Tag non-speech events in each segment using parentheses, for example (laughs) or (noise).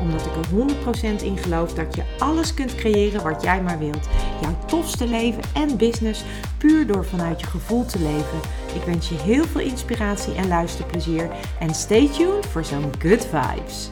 Omdat ik er 100% in geloof dat je alles kunt creëren wat jij maar wilt. Jouw tofste leven en business puur door vanuit je gevoel te leven. Ik wens je heel veel inspiratie en luisterplezier. En stay tuned voor zo'n good vibes.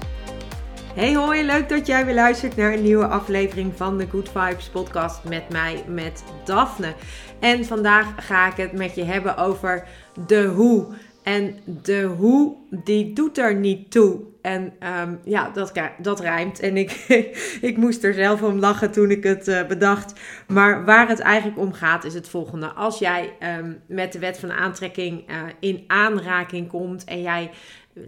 Hey hoi, leuk dat jij weer luistert naar een nieuwe aflevering van de Good Vibes podcast met mij, met Daphne. En vandaag ga ik het met je hebben over de hoe. En de hoe, die doet er niet toe. En ehm, ja, dat, dat rijmt. En ik, (laughs) ik moest er zelf om lachen toen ik het uh, bedacht. Maar waar het eigenlijk om gaat is het volgende. Als jij um, met de wet van aantrekking uh, in aanraking komt en jij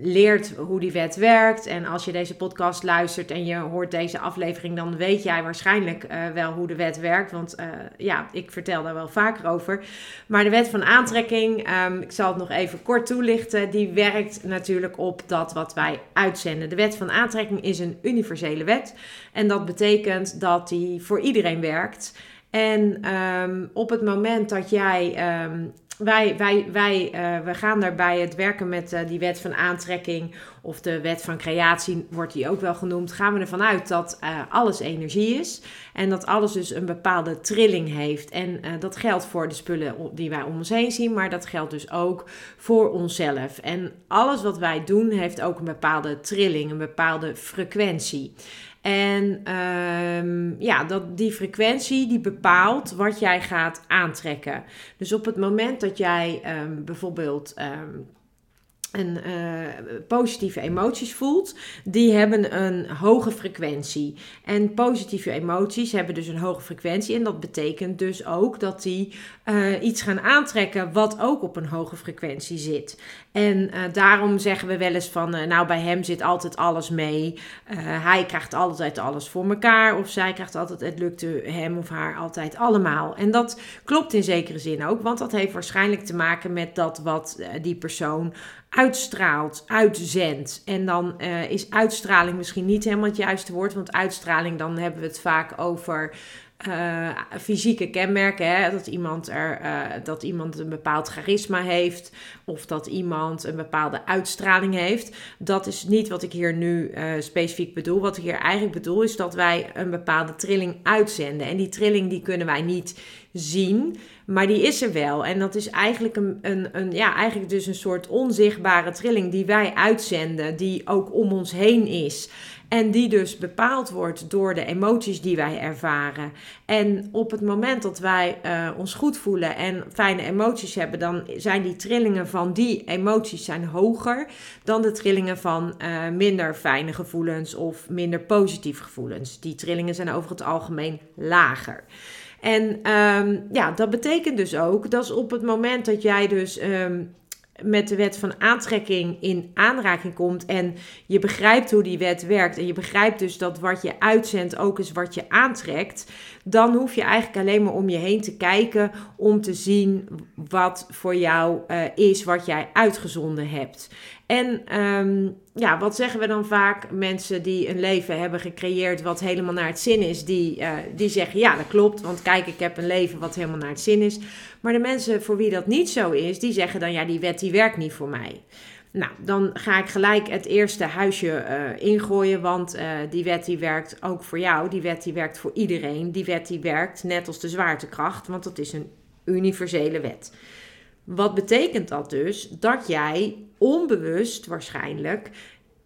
leert hoe die wet werkt. En als je deze podcast luistert en je hoort deze aflevering, dan weet jij waarschijnlijk uh, wel hoe de wet werkt. Want uh, ja, ik vertel daar wel vaker over. Maar de wet van aantrekking, um, ik zal het nog even kort toelichten, die werkt natuurlijk op dat wat wij uitzenden. De wet van aantrekking is een universele wet. En dat betekent dat die voor iedereen werkt. En um, op het moment dat jij um, wij, wij, wij uh, we gaan daarbij het werken met uh, die wet van aantrekking of de wet van creatie, wordt die ook wel genoemd. Gaan we ervan uit dat uh, alles energie is en dat alles dus een bepaalde trilling heeft. En dat geldt voor de spullen die wij om ons heen zien, maar dat geldt dus ook voor onszelf. En alles wat wij doen heeft ook een bepaalde trilling, een bepaalde frequentie. En um, ja, dat, die frequentie die bepaalt wat jij gaat aantrekken. Dus op het moment dat jij um, bijvoorbeeld um, en uh, positieve emoties voelt, die hebben een hoge frequentie. En positieve emoties hebben dus een hoge frequentie. En dat betekent dus ook dat die uh, iets gaan aantrekken wat ook op een hoge frequentie zit. En uh, daarom zeggen we wel eens van, nou bij hem zit altijd alles mee. hij krijgt altijd alles voor elkaar. Of zij krijgt altijd, het lukt hem of haar altijd allemaal. En dat klopt in zekere zin ook, want dat heeft waarschijnlijk te maken met dat wat die persoon uitstraalt, uitzendt. En dan uh, is uitstraling misschien niet helemaal het juiste woord, want uitstraling, dan hebben we het vaak over uh, fysieke kenmerken. Hè? Dat, iemand er, uh, dat iemand een bepaald charisma heeft of dat iemand een bepaalde uitstraling heeft. Dat is niet wat ik hier nu uh, specifiek bedoel. Wat ik hier eigenlijk bedoel is dat wij een bepaalde trilling uitzenden. En die trilling die kunnen wij niet zien, maar die is er wel. En dat is eigenlijk een, een, een ja, eigenlijk dus een soort onzichtbare trilling die wij uitzenden, die ook om ons heen is. En die dus bepaald wordt door de emoties die wij ervaren. En op het moment dat wij uh, ons goed voelen en fijne emoties hebben, dan zijn die trillingen van die emoties zijn hoger dan de trillingen van uh, minder fijne gevoelens of minder positieve gevoelens. Die trillingen zijn over het algemeen lager. En um, ja, dat betekent dus ook dat op het moment dat jij dus um, met de wet van aantrekking in aanraking komt en je begrijpt hoe die wet werkt en je begrijpt dus dat wat je uitzendt ook is wat je aantrekt, dan hoef je eigenlijk alleen maar om je heen te kijken om te zien wat voor jou uh, is wat jij uitgezonden hebt. En um, ja, wat zeggen we dan vaak? Mensen die een leven hebben gecreëerd wat helemaal naar het zin is, die, uh, die zeggen ja, dat klopt, want kijk, ik heb een leven wat helemaal naar het zin is. Maar de mensen voor wie dat niet zo is, die zeggen dan ja, die wet die werkt niet voor mij. Nou, dan ga ik gelijk het eerste huisje uh, ingooien, want uh, die wet die werkt ook voor jou. Die wet die werkt voor iedereen. Die wet die werkt net als de zwaartekracht, want dat is een universele wet. Wat betekent dat dus? Dat jij onbewust waarschijnlijk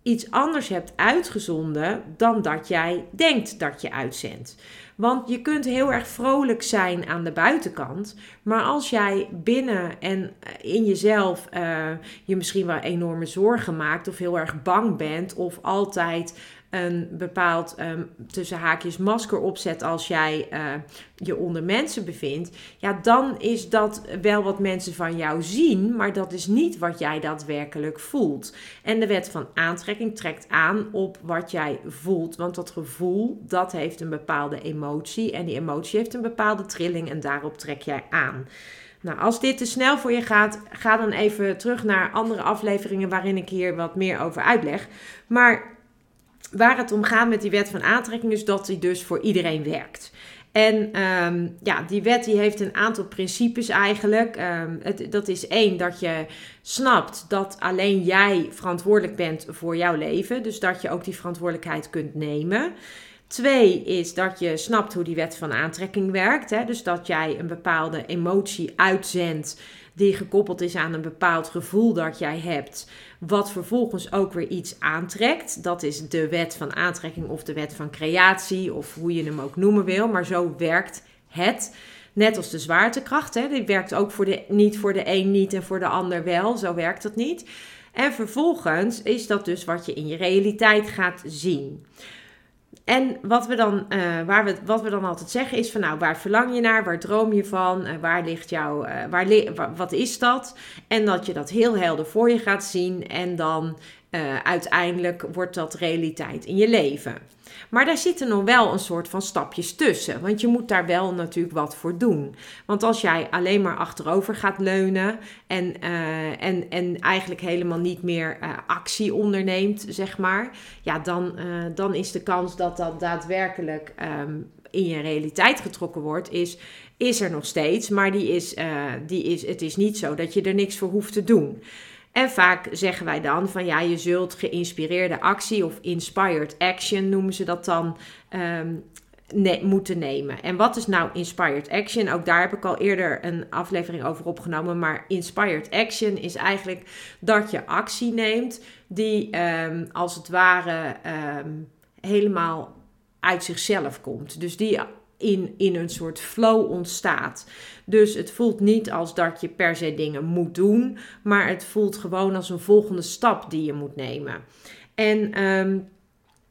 iets anders hebt uitgezonden dan dat jij denkt dat je uitzendt. Want je kunt heel erg vrolijk zijn aan de buitenkant. Maar als jij binnen en in jezelf uh, je misschien wel enorme zorgen maakt. Of heel erg bang bent. Of altijd een bepaald ehm, tussen haakjes masker opzet als jij uh, je onder mensen bevindt, ja, dan is dat wel wat mensen van jou zien, maar dat is niet wat jij daadwerkelijk voelt. En de wet van aantrekking trekt aan op wat jij voelt, want dat gevoel, dat heeft een bepaalde emotie en die emotie heeft een bepaalde trilling en daarop trek jij aan. Nou, als dit te snel voor je gaat, ga dan even terug naar andere afleveringen waarin ik hier wat meer over uitleg. Maar waar het om gaat met die wet van aantrekking is dat die dus voor iedereen werkt. En ehm, ja, die wet die heeft een aantal principes eigenlijk. Um, het, dat is één, dat je snapt dat alleen jij verantwoordelijk bent voor jouw leven. Dus dat je ook die verantwoordelijkheid kunt nemen. Twee is dat je snapt hoe die wet van aantrekking werkt. Hè? Dus dat jij een bepaalde emotie uitzendt die gekoppeld is aan een bepaald gevoel dat jij hebt, wat vervolgens ook weer iets aantrekt. Dat is de wet van aantrekking of de wet van creatie of hoe je hem ook noemen wil, maar zo werkt het. Net als de zwaartekracht, hè? die werkt ook voor de, niet voor de een niet en voor de ander wel. Zo werkt het niet. En vervolgens is dat dus wat je in je realiteit gaat zien. En wat we, dan, uh, waar we, wat we dan altijd zeggen is van nou, waar verlang je naar? Waar droom je van? Uh, waar ligt jouw, uh, waar, wat is dat? En dat je dat heel helder voor je gaat zien en dan uiteindelijk wordt dat realiteit in je leven. Maar daar zitten nog wel een soort van stapjes tussen. Want je moet daar wel natuurlijk wat voor doen. Want als jij alleen maar achterover gaat leunen en, uh, en, en eigenlijk helemaal niet meer uh, actie onderneemt, zeg maar. Ja, dan, uh, dan is de kans dat dat daadwerkelijk um, in je realiteit getrokken wordt, is, is er nog steeds. Maar die is, die is, het is niet zo dat je er niks voor hoeft te doen. En vaak zeggen wij dan van ja, je zult geïnspireerde actie of inspired action noemen ze dat dan. Um, moeten nemen. En wat is nou inspired action? Ook daar heb ik al eerder een aflevering over opgenomen. Maar inspired action is eigenlijk dat je actie neemt die um, als het ware um, helemaal uit zichzelf komt. Dus die in, in een soort flow ontstaat. Dus het voelt niet als dat je per se dingen moet doen, maar het voelt gewoon als een volgende stap die je moet nemen. En um,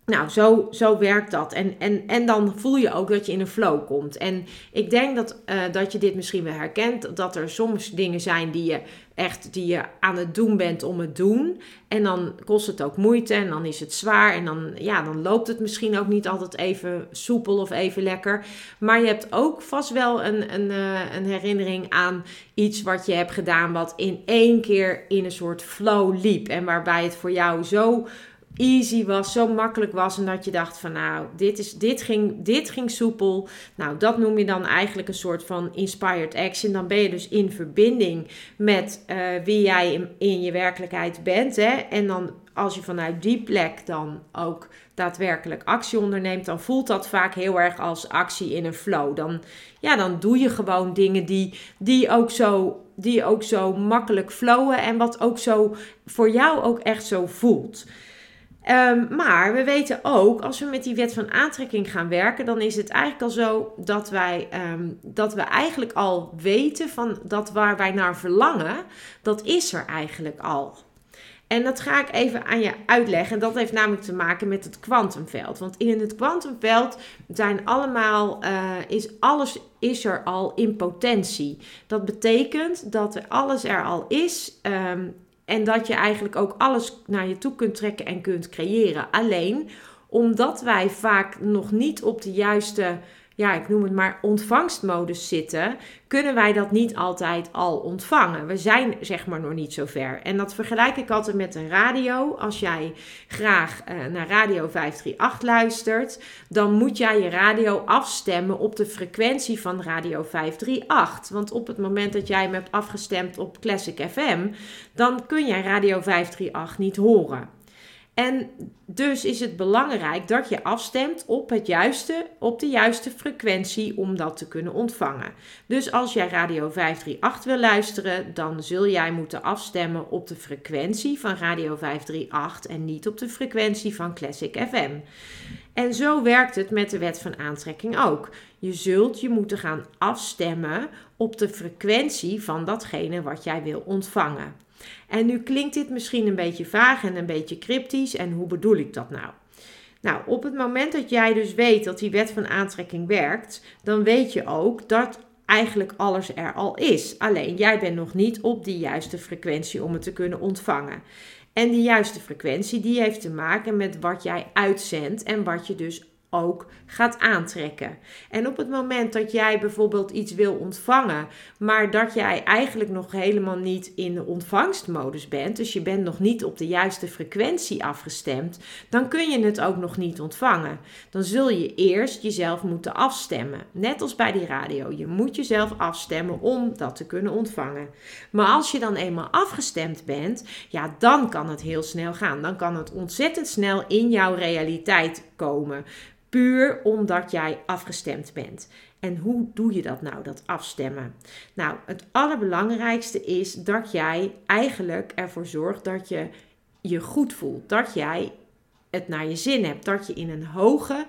nou, zo, zo werkt dat. En, en, en dan voel je ook dat je in een flow komt. En ik denk dat, uh, dat je dit misschien wel herkent. Dat er soms dingen zijn die je echt die je aan het doen bent om het doen. En dan kost het ook moeite en dan is het zwaar. En dan, ja, dan loopt het misschien ook niet altijd even soepel of even lekker. Maar je hebt ook vast wel een, een, uh, een herinnering aan iets wat je hebt gedaan. Wat in één keer in een soort flow liep. En waarbij het voor jou zo easy was, zo makkelijk was. En dat je dacht van nou, dit, is, dit, ging, dit ging soepel. Nou, dat noem je dan eigenlijk een soort van inspired action. Dan ben je dus in verbinding met uh, wie jij in, in, je werkelijkheid bent. Hè? En dan als je vanuit die plek dan ook daadwerkelijk actie onderneemt, dan voelt dat vaak heel erg als actie in een flow. Dan, ja, dan doe je gewoon dingen die, die, ook zo, die ook zo makkelijk flowen en wat ook zo voor jou ook echt zo voelt. Um, maar we weten ook, als we met die wet van aantrekking gaan werken, dan is het eigenlijk al zo dat wij, um, dat we eigenlijk al weten van dat waar wij naar verlangen, dat is er eigenlijk al. En dat ga ik even aan je uitleggen. En dat heeft namelijk te maken met het kwantumveld. Want in het kwantumveld zijn allemaal, uh, is alles is er al in potentie. Dat betekent dat alles er al is. Um, en dat je eigenlijk ook alles naar je toe kunt trekken en kunt creëren. Alleen omdat wij vaak nog niet op de juiste ja, ik noem het maar ontvangstmodus zitten, kunnen wij dat niet altijd al ontvangen. We zijn zeg maar nog niet zo ver. En dat vergelijk ik altijd met een radio. Als jij graag uh, naar Radio 538 luistert, dan moet jij je radio afstemmen op de frequentie van Radio 538. Want op het moment dat jij hem hebt afgestemd op Classic FM, dan kun jij Radio 538 niet horen. En dus is het belangrijk dat je afstemt op, het juiste, op de juiste frequentie om dat te kunnen ontvangen. Dus als jij Radio 538 wil luisteren, dan zul jij moeten afstemmen op de frequentie van Radio 538 en niet op de frequentie van Classic FM. En zo werkt het met de wet van aantrekking ook. Je zult je moeten gaan afstemmen op de frequentie van datgene wat jij wil ontvangen. En nu klinkt dit misschien een beetje vaag en een beetje cryptisch. En hoe bedoel ik dat nou? Nou, op het moment dat jij dus weet dat die wet van aantrekking werkt, dan weet je ook dat eigenlijk alles er al is. Alleen jij bent nog niet op die juiste frequentie om het te kunnen ontvangen. En die juiste frequentie die heeft te maken met wat jij uitzendt en wat je dus ook gaat aantrekken. En op het moment dat jij bijvoorbeeld iets wil ontvangen, maar dat jij eigenlijk nog helemaal niet in de ontvangstmodus bent, dus je bent nog niet op de juiste frequentie afgestemd, dan kun je het ook nog niet ontvangen. Dan zul je eerst jezelf moeten afstemmen. Net als bij die radio. Je moet jezelf afstemmen om dat te kunnen ontvangen. Maar als je dan eenmaal afgestemd bent, ja, dan kan het heel snel gaan. Dan kan het ontzettend snel in jouw realiteit komen. Puur omdat jij afgestemd bent. En hoe doe je dat nou, dat afstemmen? Nou, het allerbelangrijkste is dat jij eigenlijk ervoor zorgt dat je je goed voelt. Dat jij het naar je zin hebt. Dat je in een hoge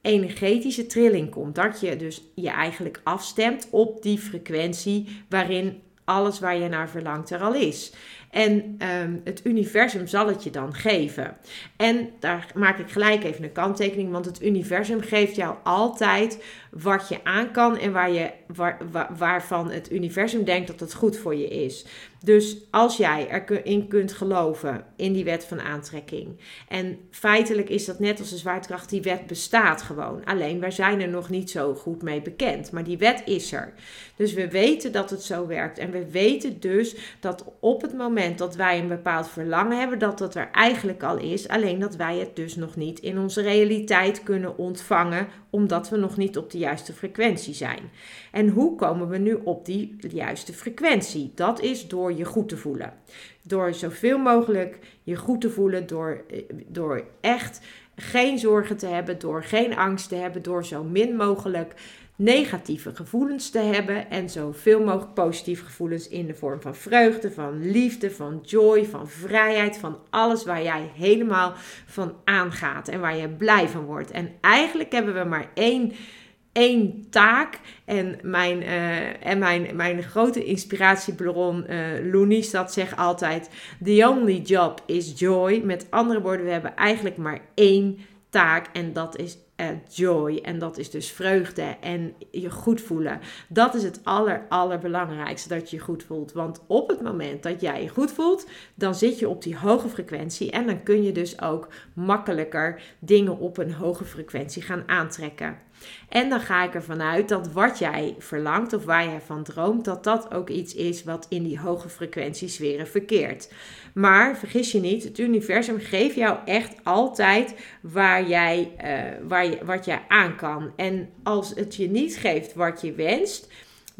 energetische trilling komt. Dat je dus je eigenlijk afstemt op die frequentie waarin alles waar je naar verlangt er al is. En um, het universum zal het je dan geven. En daar maak ik gelijk even een kanttekening, want het universum geeft jou altijd wat je aan kan en waar je, waar, waarvan het universum denkt dat het goed voor je is. Dus als jij erin kunt geloven in die wet van aantrekking. En feitelijk is dat net als de zwaartekracht, die wet bestaat gewoon. Alleen wij zijn er nog niet zo goed mee bekend. Maar die wet is er. Dus we weten dat het zo werkt. En we weten dus dat op het moment dat wij een bepaald verlangen hebben, dat dat er eigenlijk al is. Alleen dat wij het dus nog niet in onze realiteit kunnen ontvangen, omdat we nog niet op de juiste frequentie zijn. En hoe komen we nu op die juiste frequentie? Dat is door je goed te voelen. Door zoveel mogelijk je goed te voelen, door, eh, door echt geen zorgen te hebben, door geen angst te hebben, door zo min mogelijk negatieve gevoelens te hebben en zoveel mogelijk positieve gevoelens in de vorm van vreugde, van liefde, van joy, van vrijheid, van alles waar jij helemaal van aangaat en waar je blij van wordt. En eigenlijk hebben we maar één taak. En mijn, uh, en mijn, mijn grote inspiratiebron, uh, Loenies, dat zegt altijd: The only job is joy. Met andere woorden, we hebben eigenlijk maar één taak en dat is joy. En dat is dus vreugde en je goed voelen. Dat is het aller, allerbelangrijkste, dat je je goed voelt. Want op het moment dat jij je goed voelt, dan zit je op die hoge frequentie. En dan kun je dus ook makkelijker dingen op een hoge frequentie gaan aantrekken. En dan ga ik ervan uit dat wat jij verlangt of waar jij van droomt, dat dat ook iets is wat in die hoge frequentiesferen verkeert. Maar vergis je niet, het universum geeft jou echt altijd waar jij, uh, waar je, wat jij aan kan. En als het je niet geeft wat je wenst,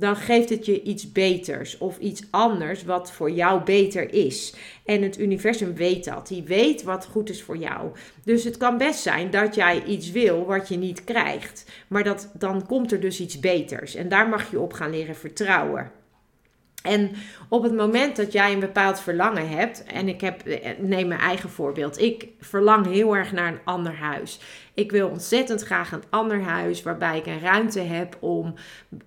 dan geeft het je iets beters of iets anders wat voor jou beter is. En het universum weet dat. Die weet wat goed is voor jou. Dus het kan best zijn dat jij iets wil wat je niet krijgt. Maar dat, dan komt er dus iets beters. En daar mag je op gaan leren vertrouwen. En op het moment dat jij een bepaald verlangen hebt, en ik heb, eh, neem mijn eigen voorbeeld, ik verlang heel erg naar een ander huis. Ik wil ontzettend graag een ander huis waarbij ik een ruimte heb om,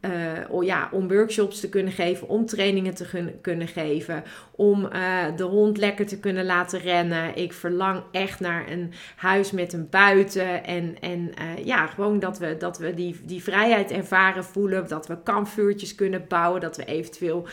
uh, ja, om workshops te kunnen geven, om trainingen te kunnen geven, om uh, de hond lekker te kunnen laten rennen. Ik verlang echt naar een huis met een buiten en, en uh, ja, gewoon dat we, dat we die, die vrijheid ervaren voelen, dat we kampvuurtjes kunnen bouwen, dat we eventueel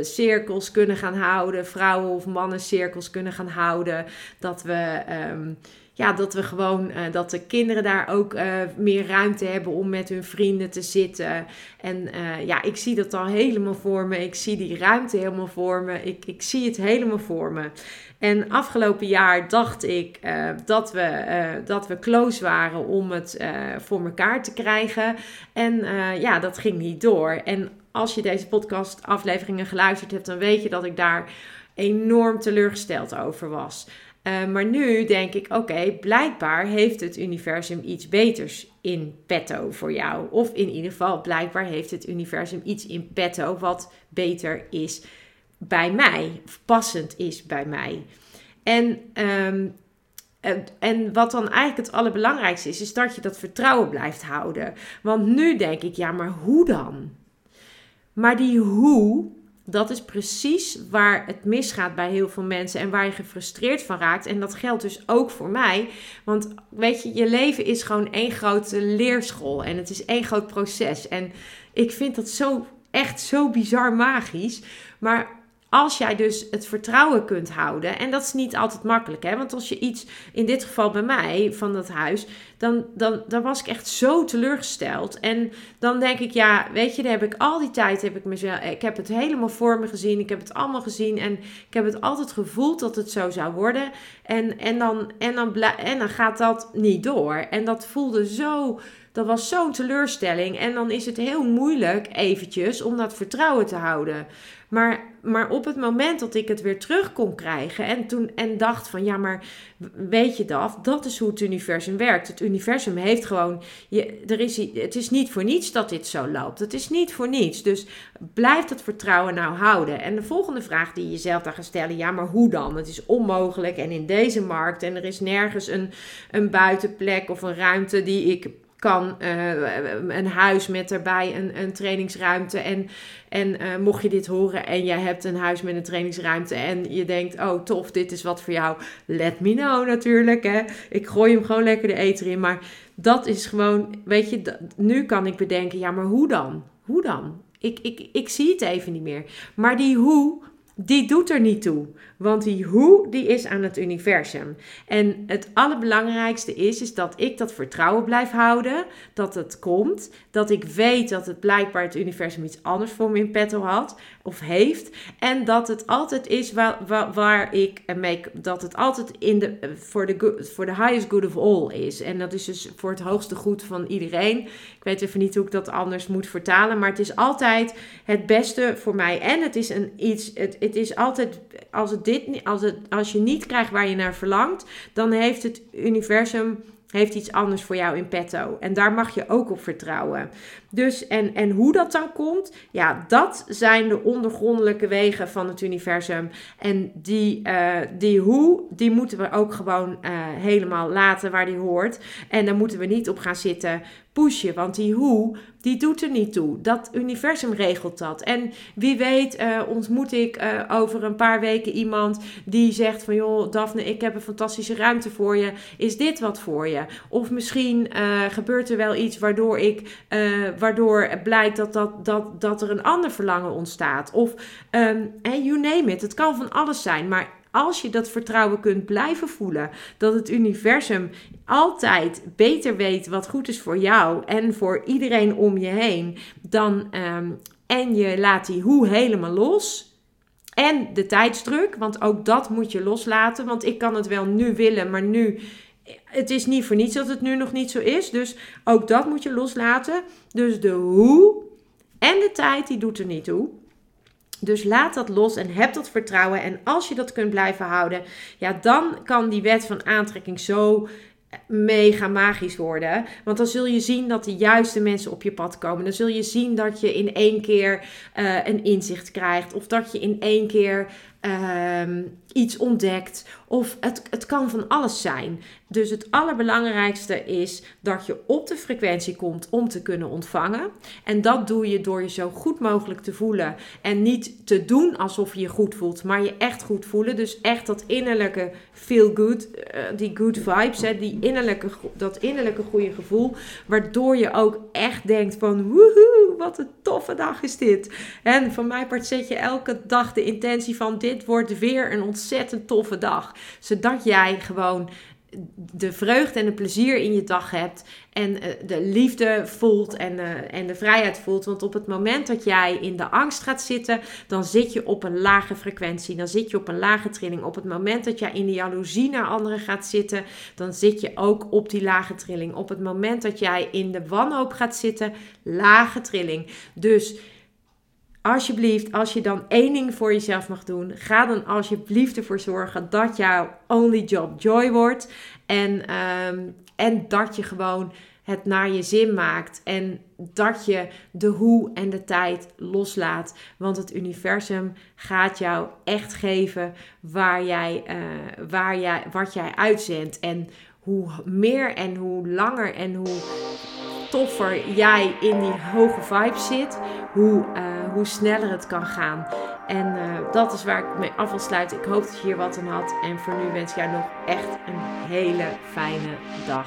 cirkels kunnen gaan houden, vrouwen of mannen cirkels kunnen gaan houden, dat we... Um, ja, dat we gewoon, uh, dat de kinderen daar ook uh, meer ruimte hebben om met hun vrienden te zitten. En uh, ja, ik zie dat al helemaal voor me. Ik zie die ruimte helemaal voor me. Ik, ik zie het helemaal voor me. En afgelopen jaar dacht ik dat, we, dat we close waren om het voor elkaar te krijgen. En ja, dat ging niet door. En als je deze podcast afleveringen geluisterd hebt, dan weet je dat ik daar enorm teleurgesteld over was. Uh, maar nu denk ik, oké, blijkbaar heeft het universum iets beters in petto voor jou. Of in ieder geval, blijkbaar heeft het universum iets in petto wat beter is bij mij, passend is bij mij. En, um, en wat dan eigenlijk het allerbelangrijkste is, is dat je dat vertrouwen blijft houden. Want nu denk ik, ja, maar hoe dan? Maar die hoe, dat is precies waar het misgaat bij heel veel mensen en waar je gefrustreerd van raakt. En dat geldt dus ook voor mij. Want weet je, je leven is gewoon één grote leerschool en het is één groot proces. En ik vind dat zo echt zo bizar magisch. Maar als jij dus het vertrouwen kunt houden, en dat is niet altijd makkelijk, hè? want als je iets, in dit geval bij mij, van dat huis, dan, dan, dan was ik echt zo teleurgesteld. En dan denk ik, ja, weet je, dan heb ik al die tijd, heb ik mezelf, ik heb het helemaal voor me gezien, ik heb het allemaal gezien en ik heb het altijd gevoeld dat het zo zou worden. En, en, dan, en, dan, en dan gaat dat niet door. En dat voelde zo dat was zo'n teleurstelling. En dan is het heel moeilijk eventjes om dat vertrouwen te houden. Maar, maar op het moment dat ik het weer terug kon krijgen en, toen, en dacht van ja, maar weet je dat, dat is hoe het universum werkt. Het universum heeft gewoon, je, er is, het is niet voor niets dat dit zo loopt. Het is niet voor niets. Dus blijf dat vertrouwen nou houden. En de volgende vraag die je jezelf dan gaat stellen, ja, maar hoe dan? Het is onmogelijk en in deze markt en er is nergens een, een buitenplek of een ruimte die ik kan uh, een huis met daarbij een, een trainingsruimte. En, en uh, mocht je dit horen en jij hebt een huis met een trainingsruimte en je denkt, oh tof, dit is wat voor jou, let me know natuurlijk. Hè. Ik gooi hem gewoon lekker de eten in. Maar dat is gewoon, weet je, nu kan ik bedenken, ja, maar hoe dan? Hoe dan? Ik, ik, ik zie het even niet meer. Maar die hoe, die doet er niet toe. Want die hoe, die is aan het universum. En het allerbelangrijkste is, is dat ik dat vertrouwen blijf houden. Dat het komt. Dat ik weet dat het blijkbaar het universum iets anders voor me in petto had. Of heeft. En dat het altijd is waar, waar, waar ik mee, dat het altijd in de, voor de, voor de highest good of all is. En dat is dus voor het hoogste goed van iedereen. Ik weet even niet hoe ik dat anders moet vertalen. Maar het is altijd het beste voor mij. En het is een iets, het, het is altijd, als het dit, als, het, als je niet krijgt waar je naar verlangt, dan heeft het universum heeft iets anders voor jou in petto. En daar mag je ook op vertrouwen. Dus, en, en hoe dat dan komt, ja, dat zijn de ondergrondelijke wegen van het universum. En die, uh, die hoe, die moeten we ook gewoon uh, helemaal laten waar die hoort. En daar moeten we niet op gaan zitten pushen. Want die hoe, die doet er niet toe. Dat universum regelt dat. En wie weet uh, ontmoet ik uh, over een paar weken iemand die zegt van... joh, Daphne, ik heb een fantastische ruimte voor je. Is dit wat voor je? Of misschien uh, gebeurt er wel iets waardoor, ik, waardoor blijkt dat, dat, dat, dat er een ander verlangen ontstaat. Of um, you name it. Het kan van alles zijn. Maar als je dat vertrouwen kunt blijven voelen, dat het universum altijd beter weet wat goed is voor jou en voor iedereen om je heen, dan um, en je laat die hoe helemaal los. En de tijdsdruk, want ook dat moet je loslaten. Want ik kan het wel nu willen, maar nu het is niet voor niets dat het nu nog niet zo is. Dus ook dat moet je loslaten. Dus de hoe en de tijd, die doet er niet toe. Dus laat dat los en heb dat vertrouwen. En als je dat kunt blijven houden, ja, dan kan die wet van aantrekking zo mega magisch worden. Want dan zul je zien dat de juiste mensen op je pad komen. Dan zul je zien dat je in één keer uh, een inzicht krijgt. Of dat je in één keer uh, iets ontdekt. Of het, het kan van alles zijn. Dus het allerbelangrijkste is dat je op de frequentie komt om te kunnen ontvangen. En dat doe je door je zo goed mogelijk te voelen. En niet te doen alsof je je goed voelt, maar je echt goed voelen. Dus echt dat innerlijke feel good, uh, die good vibes, hè, die innerlijke, dat innerlijke goede gevoel. Waardoor je ook echt denkt van woehoe, wat een toffe dag is dit. En van mijn part zet je elke dag de intentie van dit wordt weer een ontzettend toffe dag. Zodat jij gewoon de vreugde en de plezier in je dag hebt. En eh, de liefde voelt en, uh, en de vrijheid voelt. Want op het moment dat jij in de angst gaat zitten, dan zit je op een lage frequentie. Dan zit je op een lage trilling. Op het moment dat jij in de jaloezie naar anderen gaat zitten, dan zit je ook op die lage trilling. Op het moment dat jij in de wanhoop gaat zitten, lage trilling. Dus alsjeblieft, als je dan één ding voor jezelf mag doen, ga dan alsjeblieft ervoor zorgen dat jouw only job joy wordt. En, ehm, en dat je gewoon het naar je zin maakt. En dat je de hoe en de tijd loslaat. Want het universum gaat jou echt geven waar jij, uh, waar jij, wat jij uitzendt. En hoe meer en hoe langer en hoe toffer jij in die hoge vibe zit, hoe. Uh, hoe sneller het kan gaan. En uh, dat is waar ik mee af wil sluiten. Ik hoop dat je hier wat aan had. En voor nu wens ik jou nog echt een hele fijne dag.